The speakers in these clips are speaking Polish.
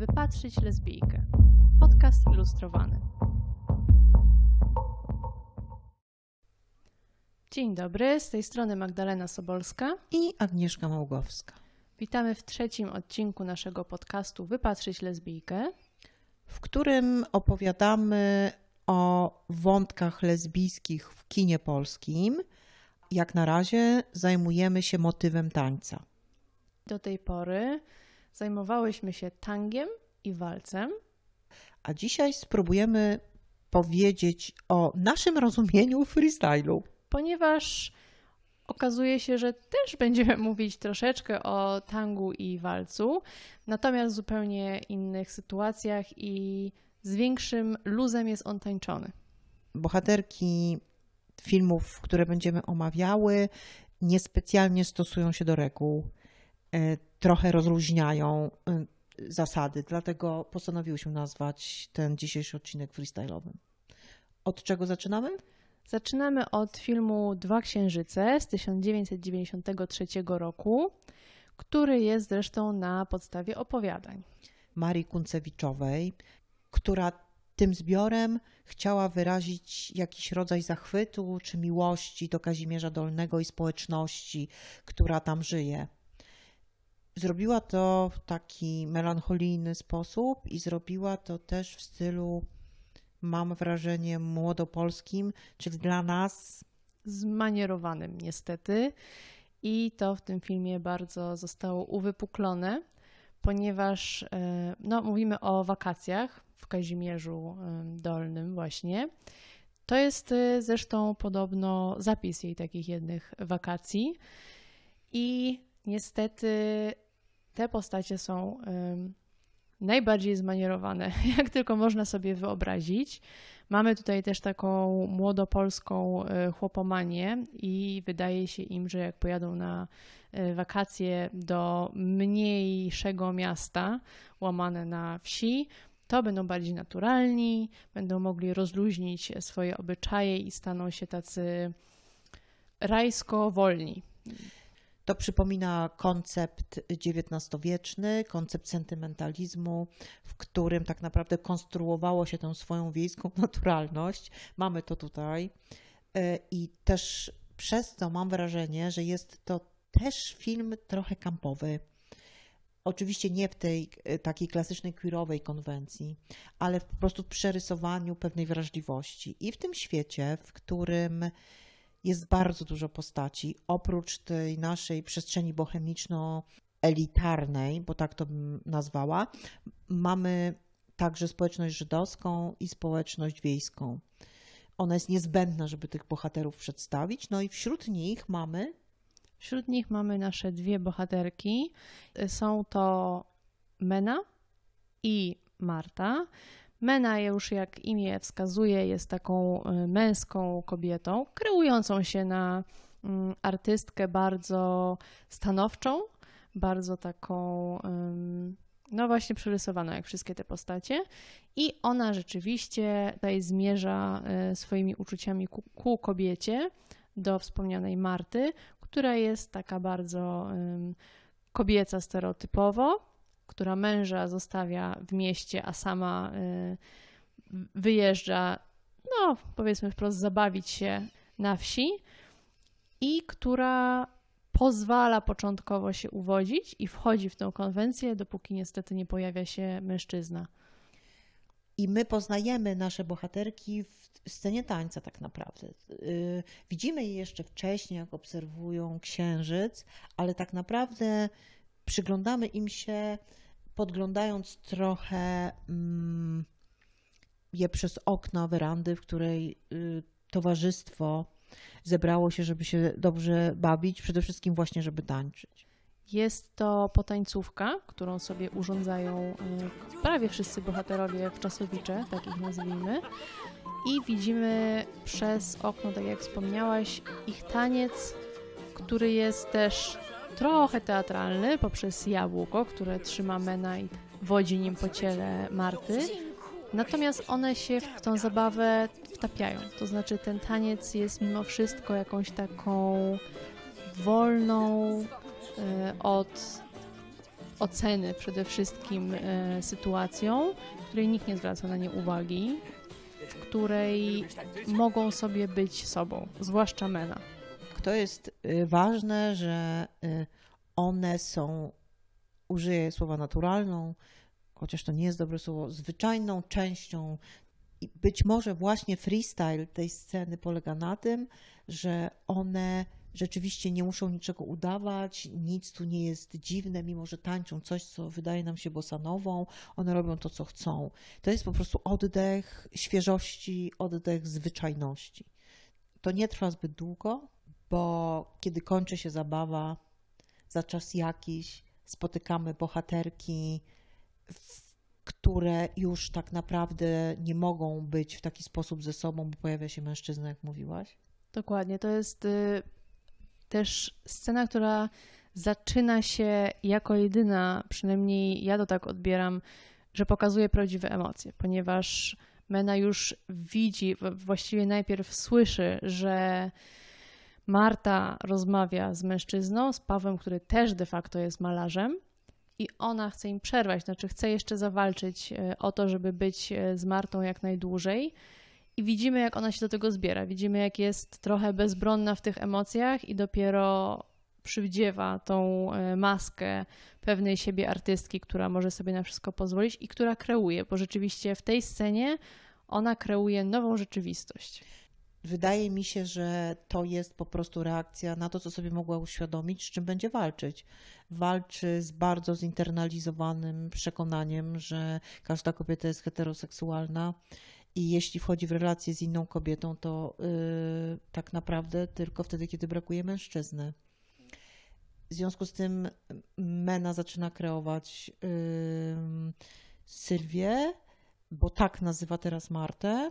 Wypatrzyć lesbijkę. Podcast ilustrowany. Dzień dobry, z tej strony Magdalena Sobolska i Agnieszka Małgowska. Witamy w trzecim odcinku naszego podcastu Wypatrzyć lesbijkę, w którym opowiadamy o wątkach lesbijskich w kinie polskim. Jak na razie zajmujemy się motywem tańca. Do tej pory zajmowałyśmy się tangiem i walcem. A dzisiaj spróbujemy powiedzieć o naszym rozumieniu freestylu. Ponieważ okazuje się, że też będziemy mówić troszeczkę o tangu i walcu, natomiast w zupełnie innych sytuacjach i z większym luzem jest on tańczony. Bohaterki filmów, które będziemy omawiały, niespecjalnie stosują się do reguł, trochę rozluźniają e, zasady, dlatego postanowiłyśmy nazwać ten dzisiejszy odcinek freestyle'owym. Od czego zaczynamy? Zaczynamy od filmu Dwa Księżyce z 1993 roku, który jest zresztą na podstawie opowiadań. Marii Kuncewiczowej, która tym zbiorem chciała wyrazić jakiś rodzaj zachwytu czy miłości do Kazimierza Dolnego i społeczności, która tam żyje. Zrobiła to w taki melancholijny sposób i zrobiła to też w stylu, mam wrażenie, młodopolskim, czyli dla nas zmanierowanym niestety. I to w tym filmie bardzo zostało uwypuklone, ponieważ e, no, mówimy o wakacjach w Kazimierzu Dolnym właśnie. To jest e, zresztą podobno zapis jej takich jednych wakacji. I niestety te postacie są najbardziej zmanierowane, jak tylko można sobie wyobrazić. Mamy tutaj też taką młodopolską e, chłopomanię i wydaje się im, że jak pojadą na e, wakacje do mniejszego miasta, łamane na wsi, to będą bardziej naturalni, będą mogli rozluźnić swoje obyczaje i staną się tacy rajsko wolni. To przypomina koncept XIX-wieczny, koncept sentymentalizmu, w którym tak naprawdę konstruowało się tę swoją wiejską naturalność. Mamy to tutaj. E, I też przez to mam wrażenie, że jest to też film trochę kampowy. Oczywiście nie w tej e, takiej klasycznej queerowej konwencji, ale po prostu w przerysowaniu pewnej wrażliwości. I w tym świecie, w którym jest bardzo dużo postaci. Oprócz tej naszej przestrzeni bohemiczno-elitarnej, bo tak to bym nazwała, mamy także społeczność żydowską i społeczność wiejską. Ona jest niezbędna, żeby tych bohaterów przedstawić. No i wśród nich mamy. Wśród nich mamy nasze dwie bohaterki. Są to Mena i Marta. Mena już jak imię wskazuje jest taką e, męską kobietą, kreującą się na mm, artystkę bardzo stanowczą, bardzo taką no właśnie przerysowaną jak wszystkie te postacie. I ona rzeczywiście tutaj zmierza e, swoimi uczuciami ku, ku kobiecie do wspomnianej Marty, która jest taka bardzo kobieca stereotypowo, która męża zostawia w mieście, a sama y, wyjeżdża, no powiedzmy wprost, zabawić się na wsi i która pozwala początkowo się uwodzić i wchodzi w tę konwencję, dopóki niestety nie pojawia się mężczyzna. I my poznajemy nasze bohaterki w scenie tańca, tak naprawdę. Y, widzimy je jeszcze wcześniej, jak obserwują księżyc, ale tak naprawdę przyglądamy im się podglądając trochę mm, je przez okno werandy, w której y, towarzystwo zebrało się, żeby się dobrze bawić, przede wszystkim właśnie, żeby tańczyć. Jest to potańcówka, którą sobie urządzają y, prawie wszyscy bohaterowie wczasowicze, tak ich nazwijmy. I widzimy przez okno, tak jak wspomniałaś, ich taniec, który jest też trochę teatralny poprzez jabłko, które trzyma Mena i wodzi nim po ciele Marty. Natomiast one się w tą zabawę wtapiają. To znaczy ten taniec jest mimo wszystko jakąś taką wolną y, od oceny przede wszystkim e, sytuacją, w której nikt nie zwraca na nie uwagi, w której mogą sobie być sobą, zwłaszcza mena. To jest y, ważne, że y, one są, użyję słowa naturalną, chociaż to nie jest dobre słowo, zwyczajną częścią. I być może właśnie freestyle tej sceny polega na tym, że one rzeczywiście nie muszą niczego udawać, nic tu nie jest dziwne, mimo że tańczą coś, co wydaje nam się bosanową, one robią to, co chcą. To jest po prostu oddech świeżości, oddech zwyczajności. To nie trwa zbyt długo, bo kiedy kończy się zabawa, za czas jakiś spotykamy bohaterki, które już tak naprawdę nie mogą być w taki sposób ze sobą, bo pojawia się mężczyzna, jak mówiłaś. Dokładnie, to jest y, też scena, która zaczyna się jako jedyna, przynajmniej ja to tak odbieram, że pokazuje prawdziwe emocje, ponieważ Mena już widzi, właściwie najpierw słyszy, że Marta rozmawia z mężczyzną, z Pawłem, który też de facto jest malarzem, i ona chce im przerwać, znaczy chce jeszcze zawalczyć e, o to, żeby być e, z Martą jak najdłużej. I widzimy, jak ona się do tego zbiera. Widzimy, jak jest trochę bezbronna w tych emocjach i dopiero przywdziewa tą e, maskę pewnej siebie artystki, która może sobie na wszystko pozwolić i która kreuje, bo rzeczywiście w tej scenie ona kreuje nową rzeczywistość. Wydaje mi się, że to jest po prostu reakcja na to, co sobie mogła uświadomić, z czym będzie walczyć. Walczy z bardzo zinternalizowanym przekonaniem, że każda kobieta jest heteroseksualna i jeśli wchodzi w relację z inną kobietą, to yy, tak naprawdę tylko wtedy, kiedy brakuje mężczyzny. W związku z tym Mena zaczyna kreować yy, Sylwię, bo tak nazywa teraz Martę.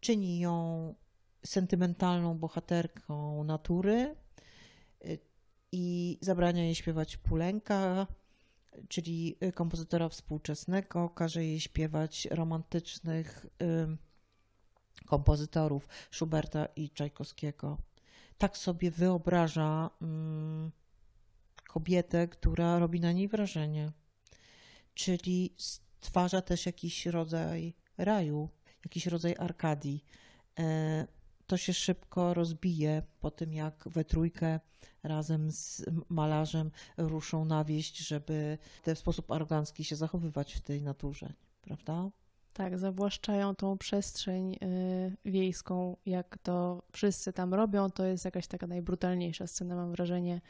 Czyni ją sentymentalną bohaterką natury yy, i zabrania jej śpiewać Pulenka, czyli y, kompozytora współczesnego, każe jej śpiewać romantycznych kompozytorów Schuberta i Czajkowskiego. Tak sobie wyobraża kobietę, która robi na niej wrażenie. Czyli stwarza też jakiś rodzaj raju, jakiś rodzaj arkadii. To się szybko rozbije po tym, jak we trójkę razem z malarzem ruszą na wieść, żeby w sposób arogancki się zachowywać w tej naturze, prawda? Tak, zawłaszczają tą przestrzeń y, wiejską, jak to wszyscy tam robią. To jest jakaś taka najbrutalniejsza scena, mam wrażenie.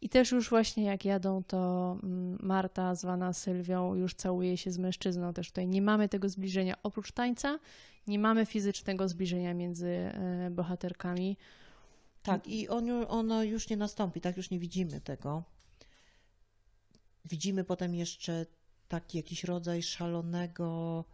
I też już właśnie jak jadą, to mm, Marta, zwana Sylwią, już całuje się z mężczyzną. Też tutaj nie mamy tego zbliżenia. Oprócz tańca, nie mamy fizycznego zbliżenia między y, bohaterkami. Tak, i on, ono już nie nastąpi, tak już nie widzimy tego. Widzimy potem jeszcze taki jakiś rodzaj szalonego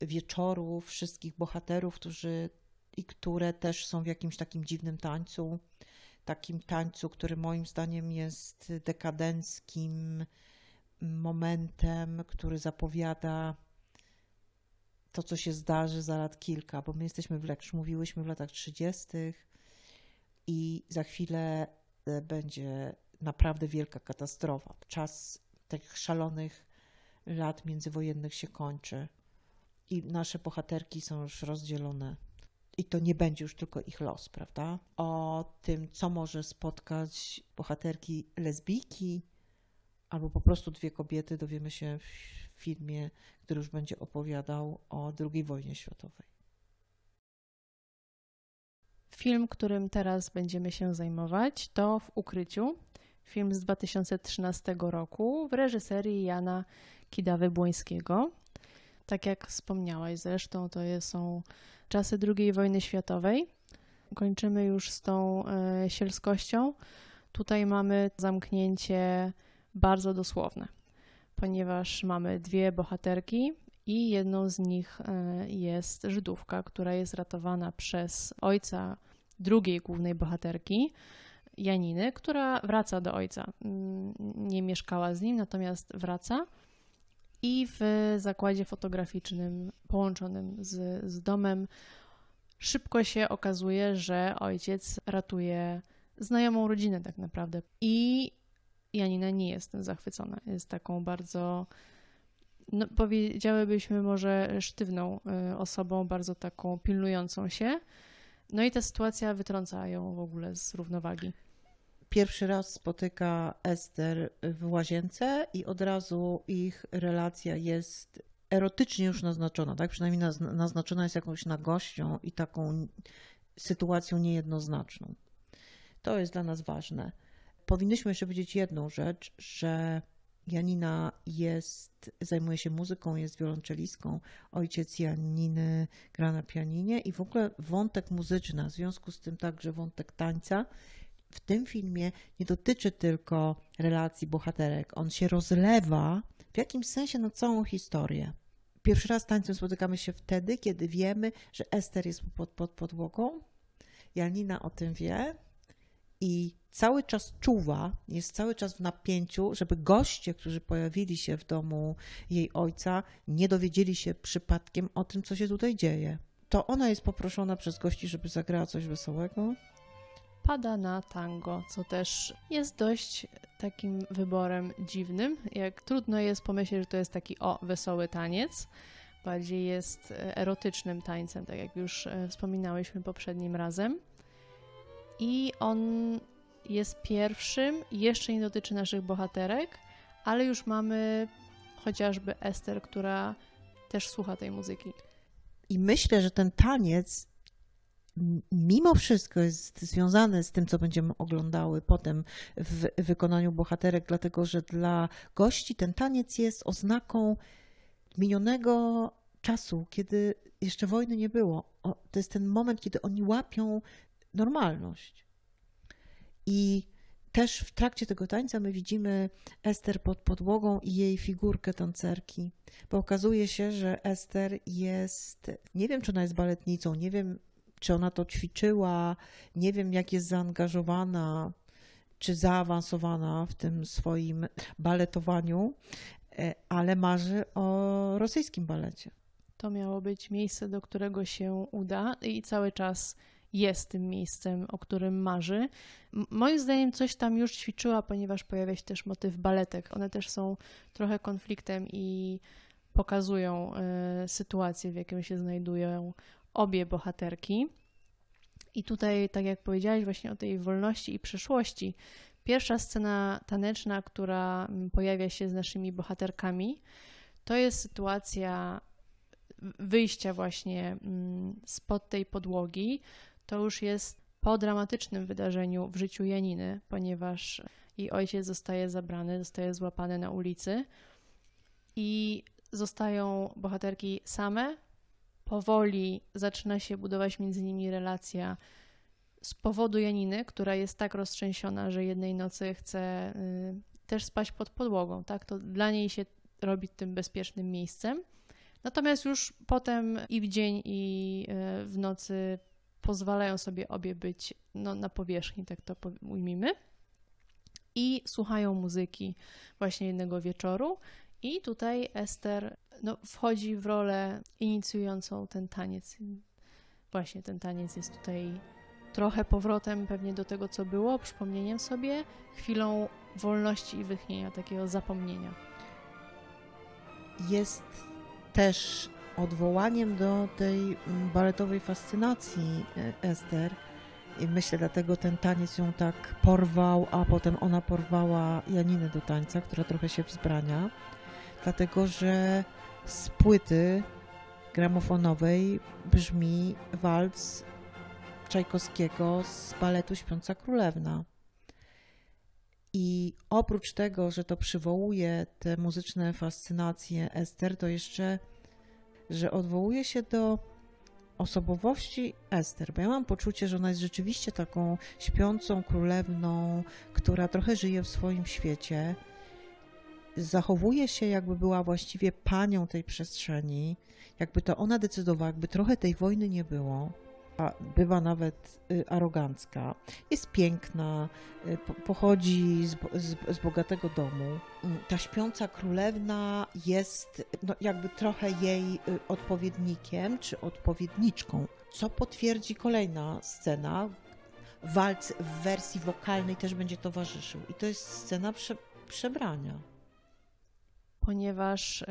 wieczoru wszystkich bohaterów, którzy i które też są w jakimś takim dziwnym tańcu, takim tańcu, który moim zdaniem jest dekadenckim momentem, który zapowiada to, co się zdarzy za lat kilka, bo my jesteśmy, w, jak mówiłyśmy, w latach 30. i za chwilę e, będzie naprawdę wielka katastrofa. Czas tych szalonych lat międzywojennych się kończy i nasze bohaterki są już rozdzielone. I to nie będzie już tylko ich los, prawda? O tym, co może spotkać bohaterki lesbijki, albo po prostu dwie kobiety, dowiemy się w filmie, który już będzie opowiadał o II wojnie światowej. Film, którym teraz będziemy się zajmować, to W ukryciu. Film z 2013 roku w reżyserii Jana Kidawy-Błońskiego. Tak jak wspomniałaś zresztą, to są czasy II wojny światowej. Kończymy już z tą e, sielskością. Tutaj mamy zamknięcie bardzo dosłowne, ponieważ mamy dwie bohaterki i jedną z nich e, jest Żydówka, która jest ratowana przez ojca drugiej głównej bohaterki, Janiny, która wraca do ojca. Nie mieszkała z nim, natomiast wraca i w zakładzie fotograficznym połączonym z, z domem szybko się okazuje, że ojciec ratuje znajomą rodzinę tak naprawdę. I Janina nie jest zachwycona. Jest taką bardzo, no, powiedziałybyśmy może sztywną y, osobą, bardzo taką pilnującą się. No i ta sytuacja wytrąca ją w ogóle z równowagi. Pierwszy raz spotyka Ester w łazience i od razu ich relacja jest erotycznie już naznaczona, tak? Przynajmniej naznaczona jest jakąś nagością i taką sytuacją niejednoznaczną. To jest dla nas ważne. Powinnyśmy jeszcze powiedzieć jedną rzecz, że Janina jest, zajmuje się muzyką, jest wiolonczelistką. Ojciec Janiny gra na pianinie i w ogóle wątek muzyczny, w związku z tym także wątek tańca w tym filmie nie dotyczy tylko relacji bohaterek. On się rozlewa w jakimś sensie na całą historię. Pierwszy raz tańcem spotykamy się wtedy, kiedy wiemy, że Ester jest pod, pod podłogą. Janina o tym wie i cały czas czuwa, jest cały czas w napięciu, żeby goście, którzy pojawili się w domu jej ojca, nie dowiedzieli się przypadkiem o tym, co się tutaj dzieje. To ona jest poproszona przez gości, żeby zagrała coś wesołego. Pada na tango, co też jest dość takim wyborem dziwnym. Jak trudno jest pomyśleć, że to jest taki o wesoły taniec. Bardziej jest erotycznym tańcem, tak jak już e, wspominałyśmy poprzednim razem i on jest pierwszym, jeszcze nie dotyczy naszych bohaterek, ale już mamy chociażby Ester, która też słucha tej muzyki. I myślę, że ten taniec mimo wszystko jest związany z tym, co będziemy oglądały potem w wykonaniu bohaterek, dlatego że dla gości ten taniec jest oznaką minionego czasu, kiedy jeszcze wojny nie było. to jest ten moment, kiedy oni łapią normalność. I też w trakcie tego tańca my widzimy Ester pod podłogą i jej figurkę tancerki, bo okazuje się, że Ester jest, nie wiem czy ona jest baletnicą, nie wiem czy ona to ćwiczyła, nie wiem jak jest zaangażowana, czy zaawansowana w tym swoim baletowaniu, e, ale marzy o rosyjskim balecie. To miało być miejsce, do którego się uda i cały czas jest tym miejscem, o którym marzy. Moim zdaniem coś tam już ćwiczyła, ponieważ pojawia się też motyw baletek. One też są trochę konfliktem i pokazują y, sytuację, w jakiej się znajdują obie bohaterki. I tutaj, tak jak powiedziałaś właśnie o tej wolności i przeszłości, pierwsza scena taneczna, która pojawia się z naszymi bohaterkami, to jest sytuacja wyjścia właśnie spod tej podłogi, to już jest po dramatycznym wydarzeniu w życiu Janiny, ponieważ jej ojciec zostaje zabrany, zostaje złapany na ulicy i zostają bohaterki same. Powoli zaczyna się budować między nimi relacja z powodu Janiny, która jest tak roztrzęsiona, że jednej nocy chce y, też spać pod podłogą, tak? To dla niej się robi tym bezpiecznym miejscem. Natomiast już potem i w dzień, i y, w nocy pozwalają sobie obie być no, na powierzchni, tak to ujmijmy. I słuchają muzyki właśnie jednego wieczoru. I tutaj Ester no, wchodzi w rolę inicjującą ten taniec. Właśnie ten taniec jest tutaj trochę powrotem pewnie do tego, co było, przypomnieniem sobie, chwilą wolności i wytchnienia, takiego zapomnienia. Jest też odwołaniem do tej mm, baletowej fascynacji e, Ester. I myślę, dlatego ten taniec ją tak porwał, a potem ona porwała Janinę do tańca, która trochę się wzbrania, dlatego że z płyty gramofonowej brzmi walc Czajkowskiego z baletu Śpiąca Królewna. I oprócz tego, że to przywołuje te muzyczne fascynacje Ester, to jeszcze że odwołuje się do osobowości Ester, bo ja mam poczucie, że ona jest rzeczywiście taką śpiącą królewną, która trochę żyje w swoim świecie, zachowuje się jakby była właściwie panią tej przestrzeni, jakby to ona decydowała, jakby trochę tej wojny nie było bywa nawet y, arogancka. Jest piękna, y, pochodzi z, z, z, bogatego domu. Mm, ta śpiąca królewna jest no, jakby trochę jej y, odpowiednikiem czy odpowiedniczką, co potwierdzi kolejna scena. walc w wersji wokalnej też będzie towarzyszył. I to jest scena prze, przebrania. Ponieważ e,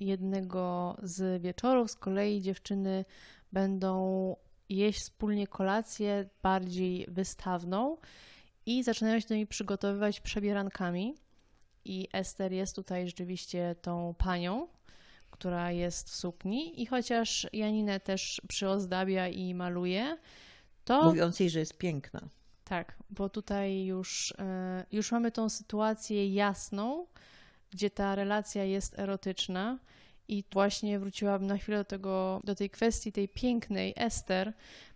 jednego z wieczorów z kolei dziewczyny będą jeść wspólnie kolację bardziej wystawną i zaczynają się do niej przygotowywać przebierankami. I Ester jest tutaj rzeczywiście tą panią, która jest w sukni. I chociaż Janinę też przyozdabia i maluje, to. Mówiąc jej, że jest piękna. Tak, bo tutaj już, e, już mamy tą sytuację jasną, gdzie ta relacja jest erotyczna. I właśnie wróciłabym na chwilę do, tego, do tej kwestii tej pięknej Ester,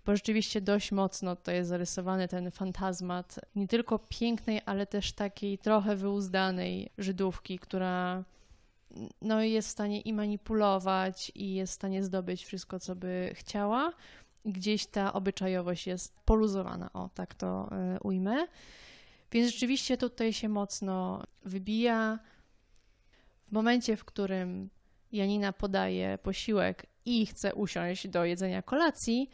bo rzeczywiście dość mocno to jest zarysowany ten fantazmat nie tylko pięknej, ale też takiej trochę wyuzdanej Żydówki, która no, jest w stanie i manipulować, i jest w stanie zdobyć wszystko, co by chciała. Gdzieś ta obyczajowość jest poluzowana, o tak to y, ujmę. Więc rzeczywiście tutaj się mocno wybija. W momencie, w którym Janina podaje posiłek i chce usiąść do jedzenia kolacji,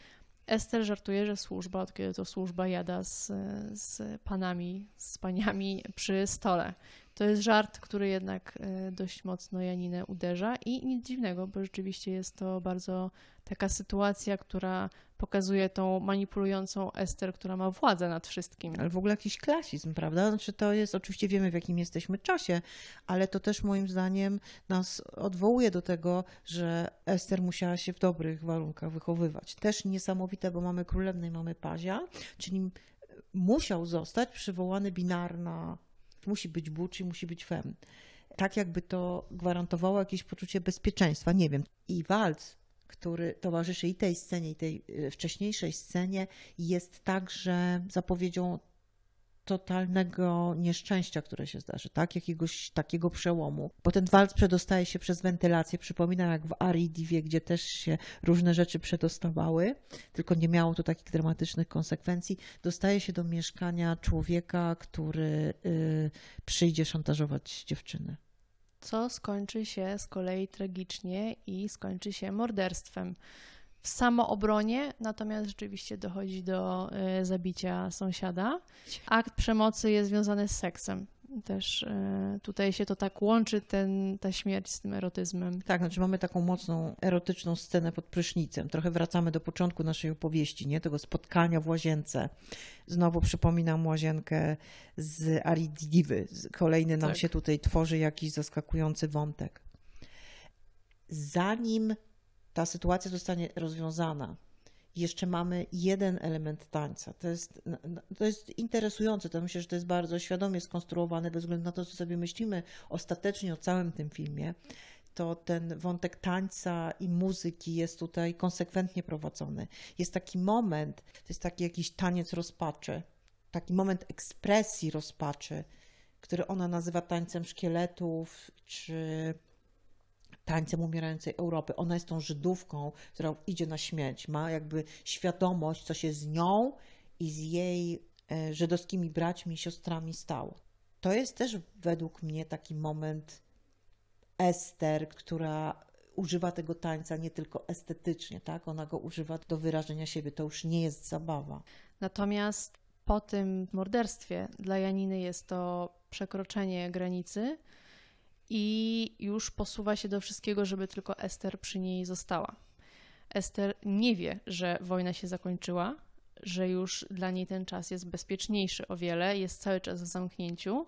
Ester żartuje, że służba, od kiedy to służba jada z, z panami, z paniami przy stole. To jest żart, który jednak e, dość mocno Janinę uderza i nic dziwnego, bo rzeczywiście jest to bardzo taka sytuacja, która pokazuje tą manipulującą Ester, która ma władzę nad wszystkim. Ale w ogóle jakiś klasizm, prawda? Znaczy to jest, oczywiście wiemy w jakim jesteśmy czasie, ale to też moim zdaniem nas odwołuje do tego, że Ester musiała się w dobrych warunkach wychowywać. Też niesamowite, bo mamy królewną i mamy pazia, czyli musiał zostać przywołany binarna musi być buczy, musi być fem. Tak jakby to gwarantowało jakieś poczucie bezpieczeństwa, nie wiem. I walc, który towarzyszy i tej scenie, i tej y, wcześniejszej scenie, jest także zapowiedzią totalnego nieszczęścia, które się zdarzy, tak? Jakiegoś takiego przełomu. Bo ten walc przedostaje się przez wentylację. Przypominam jak w Arii Divie, gdzie też się różne rzeczy przedostawały, tylko nie miało to takich dramatycznych konsekwencji. Dostaje się do mieszkania człowieka, który y, przyjdzie szantażować dziewczynę. Co skończy się z kolei tragicznie i skończy się morderstwem w samoobronie, natomiast rzeczywiście dochodzi do y, zabicia sąsiada. Akt przemocy jest związany z seksem. Też y, tutaj się to tak łączy, ten, ta śmierć z tym erotyzmem. Tak, znaczy mamy taką mocną erotyczną scenę pod prysznicem. Trochę wracamy do początku naszej opowieści, nie? Tego spotkania w łazience. Znowu przypominam łazienkę z Aridiwy. Kolejny nam tak. się tutaj tworzy jakiś zaskakujący wątek. Zanim ta sytuacja zostanie rozwiązana. Jeszcze mamy jeden element tańca. To jest, to jest interesujące. To myślę, że to jest bardzo świadomie skonstruowane, bez względu na to, co sobie myślimy ostatecznie o całym tym filmie. To ten wątek tańca i muzyki jest tutaj konsekwentnie prowadzony. Jest taki moment, to jest taki jakiś taniec rozpaczy, taki moment ekspresji rozpaczy, który ona nazywa tańcem szkieletów, czy tańcem umierającej Europy. Ona jest tą Żydówką, która idzie na śmierć, ma jakby świadomość, co się z nią i z jej e, żydowskimi braćmi i siostrami stało. To jest też według mnie taki moment Ester, która używa tego tańca nie tylko estetycznie, tak? Ona go używa do wyrażenia siebie. To już nie jest zabawa. Natomiast po tym morderstwie dla Janiny jest to przekroczenie granicy, i już posuwa się do wszystkiego, żeby tylko Ester przy niej została. Ester nie wie, że wojna się zakończyła, że już dla niej ten czas jest bezpieczniejszy o wiele, jest cały czas w zamknięciu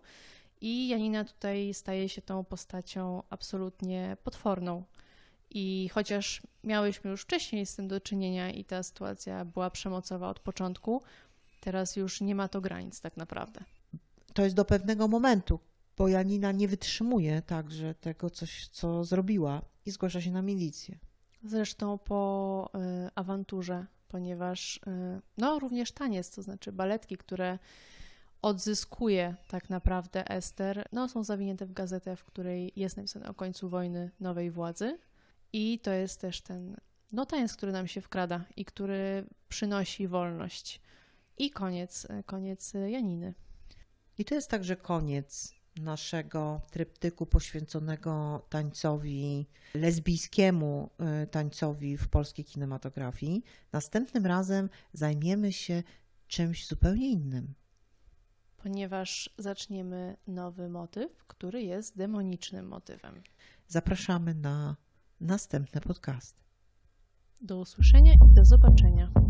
i Janina tutaj staje się tą postacią absolutnie potworną. I chociaż miałyśmy już wcześniej z tym do czynienia i ta sytuacja była przemocowa od początku, teraz już nie ma to granic tak naprawdę. To jest do pewnego momentu, bo Janina nie wytrzymuje także tego, coś, co zrobiła i zgłasza się na milicję. Zresztą po y, awanturze, ponieważ y, no również taniec, to znaczy baletki, które odzyskuje tak naprawdę Ester, no są zawinięte w gazetę, w której jest napisane o końcu wojny nowej władzy i to jest też ten no taniec, który nam się wkrada i który przynosi wolność. I koniec, koniec Janiny. I to jest także koniec naszego tryptyku poświęconego tańcowi lesbijskiemu y, tańcowi w polskiej kinematografii. Następnym razem zajmiemy się czymś zupełnie innym. Ponieważ zaczniemy nowy motyw, który jest demonicznym motywem. Zapraszamy na następne podcasty. Do usłyszenia i do zobaczenia.